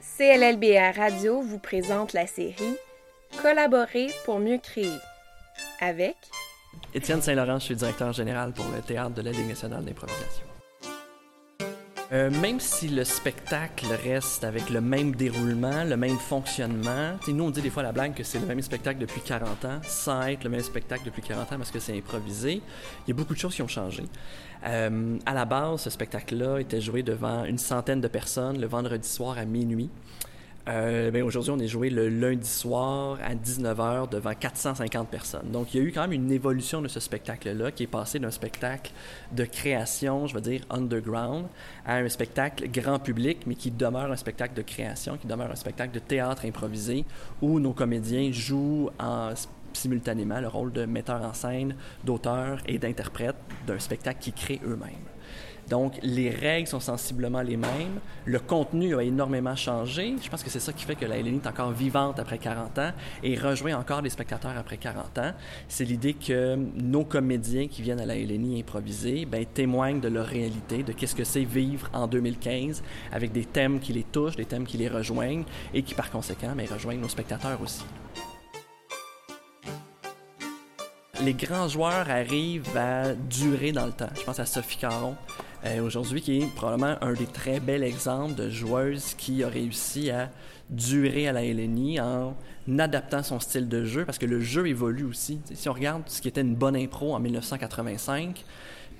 CLLBR Radio vous présente la série Collaborer pour mieux créer avec Étienne Saint-Laurent, je suis directeur général pour le théâtre de la Ligue nationale d'improvisation. Euh, même si le spectacle reste avec le même déroulement, le même fonctionnement, nous on dit des fois la blague que c'est le même spectacle depuis 40 ans, sans être le même spectacle depuis 40 ans parce que c'est improvisé, il y a beaucoup de choses qui ont changé. Euh, à la base, ce spectacle-là était joué devant une centaine de personnes le vendredi soir à minuit. Euh, ben, aujourd'hui, on est joué le lundi soir à 19h devant 450 personnes. Donc, il y a eu quand même une évolution de ce spectacle-là qui est passé d'un spectacle de création, je veux dire underground, à un spectacle grand public, mais qui demeure un spectacle de création, qui demeure un spectacle de théâtre improvisé où nos comédiens jouent en simultanément le rôle de metteur en scène, d'auteur et d'interprète d'un spectacle qu'ils créent eux-mêmes. Donc, les règles sont sensiblement les mêmes. Le contenu a énormément changé. Je pense que c'est ça qui fait que la LNI est encore vivante après 40 ans et rejoint encore des spectateurs après 40 ans. C'est l'idée que nos comédiens qui viennent à la LNI improviser ben, témoignent de leur réalité, de qu'est-ce que c'est vivre en 2015 avec des thèmes qui les touchent, des thèmes qui les rejoignent et qui, par conséquent, ben, rejoignent nos spectateurs aussi. Les grands joueurs arrivent à durer dans le temps. Je pense à Sophie Caron, euh, aujourd'hui, qui est probablement un des très bels exemples de joueuse qui a réussi à durer à la LNI en adaptant son style de jeu, parce que le jeu évolue aussi. si on regarde ce qui était une bonne impro en 1985,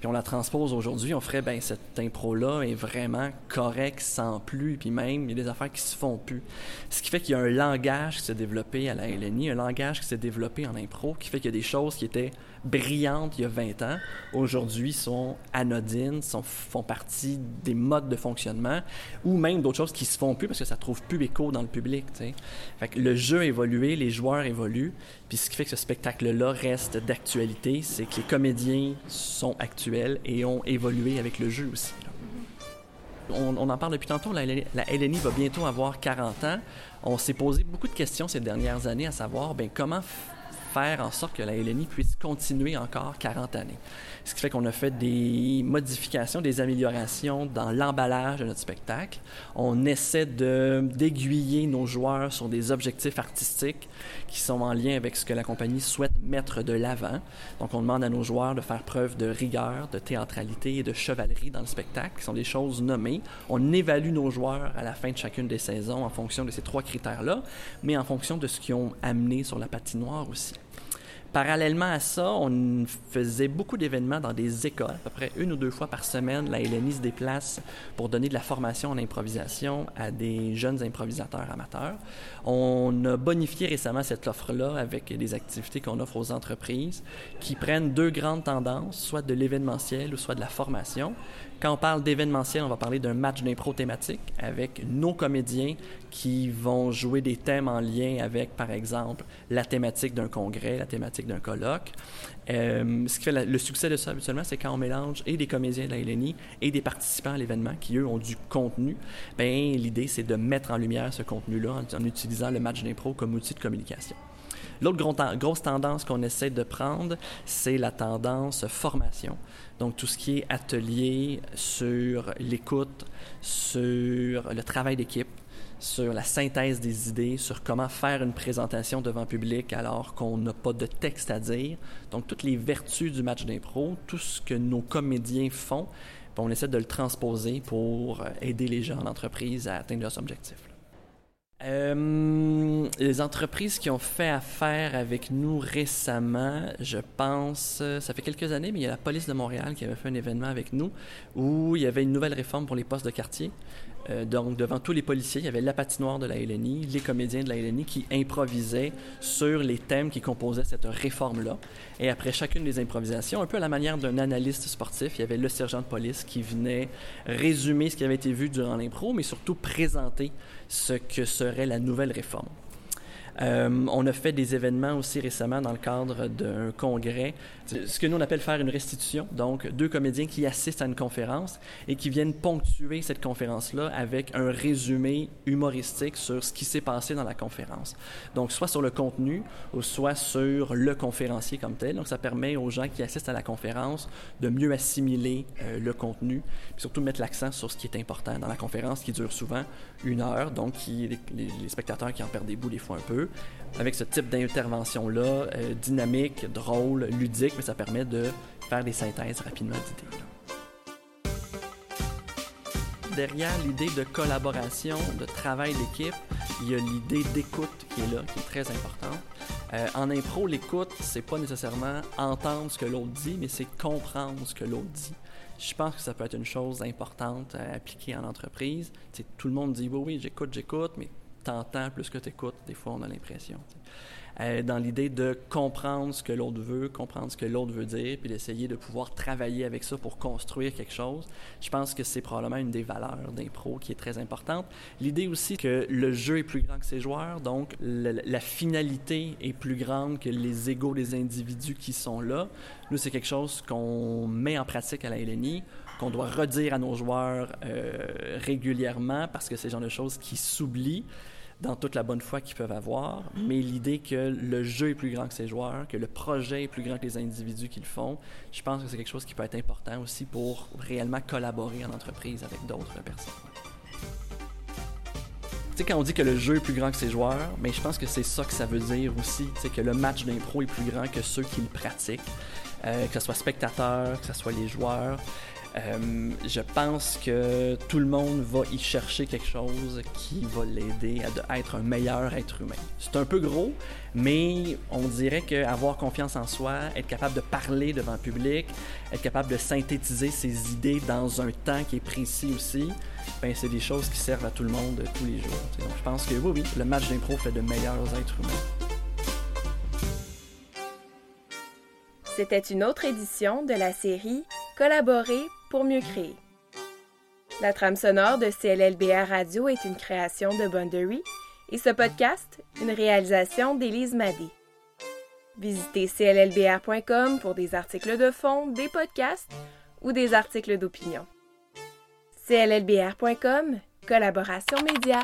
puis on la transpose aujourd'hui, on ferait, ben cette impro-là est vraiment correcte sans plus, puis même, il y a des affaires qui se font plus. Ce qui fait qu'il y a un langage qui s'est développé à la LNI, un langage qui s'est développé en impro, qui fait qu'il y a des choses qui étaient brillantes il y a 20 ans, aujourd'hui sont anodines, sont, font partie des modes de fonctionnement, ou même d'autres choses qui se font plus parce que ça trouve plus écho dans le public. Fait que le jeu a évolué, les joueurs évoluent, puis ce qui fait que ce spectacle-là reste d'actualité, c'est que les comédiens sont actuels et ont évolué avec le jeu aussi. On, en parle depuis tantôt, la, LNI va bientôt avoir 40 ans. On s'est posé beaucoup de questions ces dernières années à savoir ben, comment en sorte que la LNI puisse continuer encore 40 années. Ce qui fait qu'on a fait des modifications, des améliorations dans l'emballage de notre spectacle. On essaie d'aiguiller nos joueurs sur des objectifs artistiques qui sont en lien avec ce que la compagnie souhaite mettre de l'avant. Donc, on demande à nos joueurs de faire preuve de rigueur, de théâtralité et de chevalerie dans le spectacle, qui sont des choses nommées. On évalue nos joueurs à la fin de chacune des saisons en fonction de ces trois critères-là, mais en fonction de ce qu'ils ont amené sur la patinoire aussi. Parallèlement à ça, on faisait beaucoup d'événements dans des écoles. À peu près une ou deux fois par semaine, la LNI se déplace pour donner de la formation en improvisation à des jeunes improvisateurs amateurs. On a bonifié récemment cette offre-là avec des activités qu'on offre aux entreprises qui prennent deux grandes tendances, soit de l'événementiel ou soit de la formation. Quand on parle d'événementiel, on va parler d'un match d'impro thématique avec nos comédiens qui vont jouer des thèmes en lien avec, par exemple, la thématique d'un congrès, la thématique d'un colloque. Euh, ce qui fait le succès de ça habituellement, c'est quand on mélange et des comédiens de la LNI et des participants à l'événement qui, eux, ont du contenu. Ben, l'idée, c'est de mettre en lumière ce contenu-là en, en utilisant le match d'impro comme outil de communication. L'autre grosse tendance qu'on essaie de prendre, c'est la tendance formation. Donc, tout ce qui est atelier sur l'écoute, sur le travail d'équipe, sur la synthèse des idées, sur comment faire une présentation devant public alors qu'on n'a pas de texte à dire. Donc, toutes les vertus du match d'impro, tout ce que nos comédiens font, ben, on essaie de le transposer pour aider les gens en entreprise à atteindre leurs objectifs. Euh, les entreprises qui ont fait affaire avec nous récemment, je pense, euh, ça fait quelques années, mais il y a la police de Montréal qui avait fait un événement avec nous où il y avait une nouvelle réforme pour les postes de quartier. Euh, donc, devant tous les policiers, il y avait la patinoire de la LNI, les comédiens de la LNI qui improvisaient sur les thèmes qui composaient cette réforme-là. Et après chacune des improvisations, un peu à la manière d'un analyste sportif, il y avait le sergent de police qui venait résumer ce qui avait été vu durant l'impro, mais surtout présenter ce que serait la nouvelle réforme. Euh, on a fait des événements aussi récemment dans le cadre d'un congrès, ce que nous on appelle faire une restitution, donc deux comédiens qui assistent à une conférence et qui viennent ponctuer cette conférence-là avec un résumé humoristique sur ce qui s'est passé dans la conférence. Donc soit sur le contenu ou soit sur le conférencier comme tel. Donc ça permet aux gens qui assistent à la conférence de mieux assimiler euh, le contenu, puis surtout mettre l'accent sur ce qui est important dans la conférence qui dure souvent une heure, donc qui, les, les spectateurs qui en perdent des bouts des fois un peu avec ce type d'intervention-là, euh, dynamique, drôle, ludique, mais ça permet de faire des synthèses rapidement d'idées. Derrière l'idée de collaboration, de travail d'équipe, il y a l'idée d'écoute qui est là, qui est très importante. Euh, en impro, l'écoute, c'est pas nécessairement entendre ce que l'autre dit, mais c'est comprendre ce que l'autre dit. Je pense que ça peut être une chose importante à appliquer en entreprise. tout le monde dit oui, oui, j'écoute, j'écoute, mais t'entends plus que tu écoutes. Des fois, on a l'impression. Euh, dans l'idée de comprendre ce que l'autre veut, comprendre ce que l'autre veut dire, puis d'essayer de pouvoir travailler avec ça pour construire quelque chose. Je pense que c'est probablement une des valeurs d'impro qui est très importante. L'idée aussi que le jeu est plus grand que ses joueurs, donc la finalité est plus grande que les égaux des individus qui sont là. Nous, c'est quelque chose qu'on met en pratique à la LNI qu'on doit redire à nos joueurs euh, régulièrement parce que c'est le genre de choses qui s'oublient dans toute la bonne foi qu'ils peuvent avoir, mais l'idée que le jeu est plus grand que ses joueurs, que le projet est plus grand que les individus qui le font, je pense que c'est quelque chose qui peut être important aussi pour réellement collaborer en entreprise avec d'autres personnes. Tu sais, quand on dit que le jeu est plus grand que ses joueurs, mais je pense que c'est ça que ça veut dire aussi, tu que le match d'impro est plus grand que ceux qui le pratiquent, euh, que ce soit spectateurs, que ce soit les joueurs. Euh, je pense que tout le monde va y chercher quelque chose qui va l'aider à, être un meilleur être humain. C'est un peu gros, mais on dirait qu'avoir confiance en soi, être capable de parler devant le public, être capable de synthétiser ses idées dans un temps qui est précis aussi, ben c'est des choses qui servent à tout le monde tous les jours. Donc je pense que oui, oui, le match d'impro fait de meilleurs êtres humains. C'était une autre édition de la série Collaborer pour mieux créer. La trame sonore de CLLBR Radio est une création de Boundary et ce podcast, une réalisation d'Élise Madé. Visitez cllbr.com pour des articles de fond, des podcasts ou des articles d'opinion. cllbr.com, collaboration média.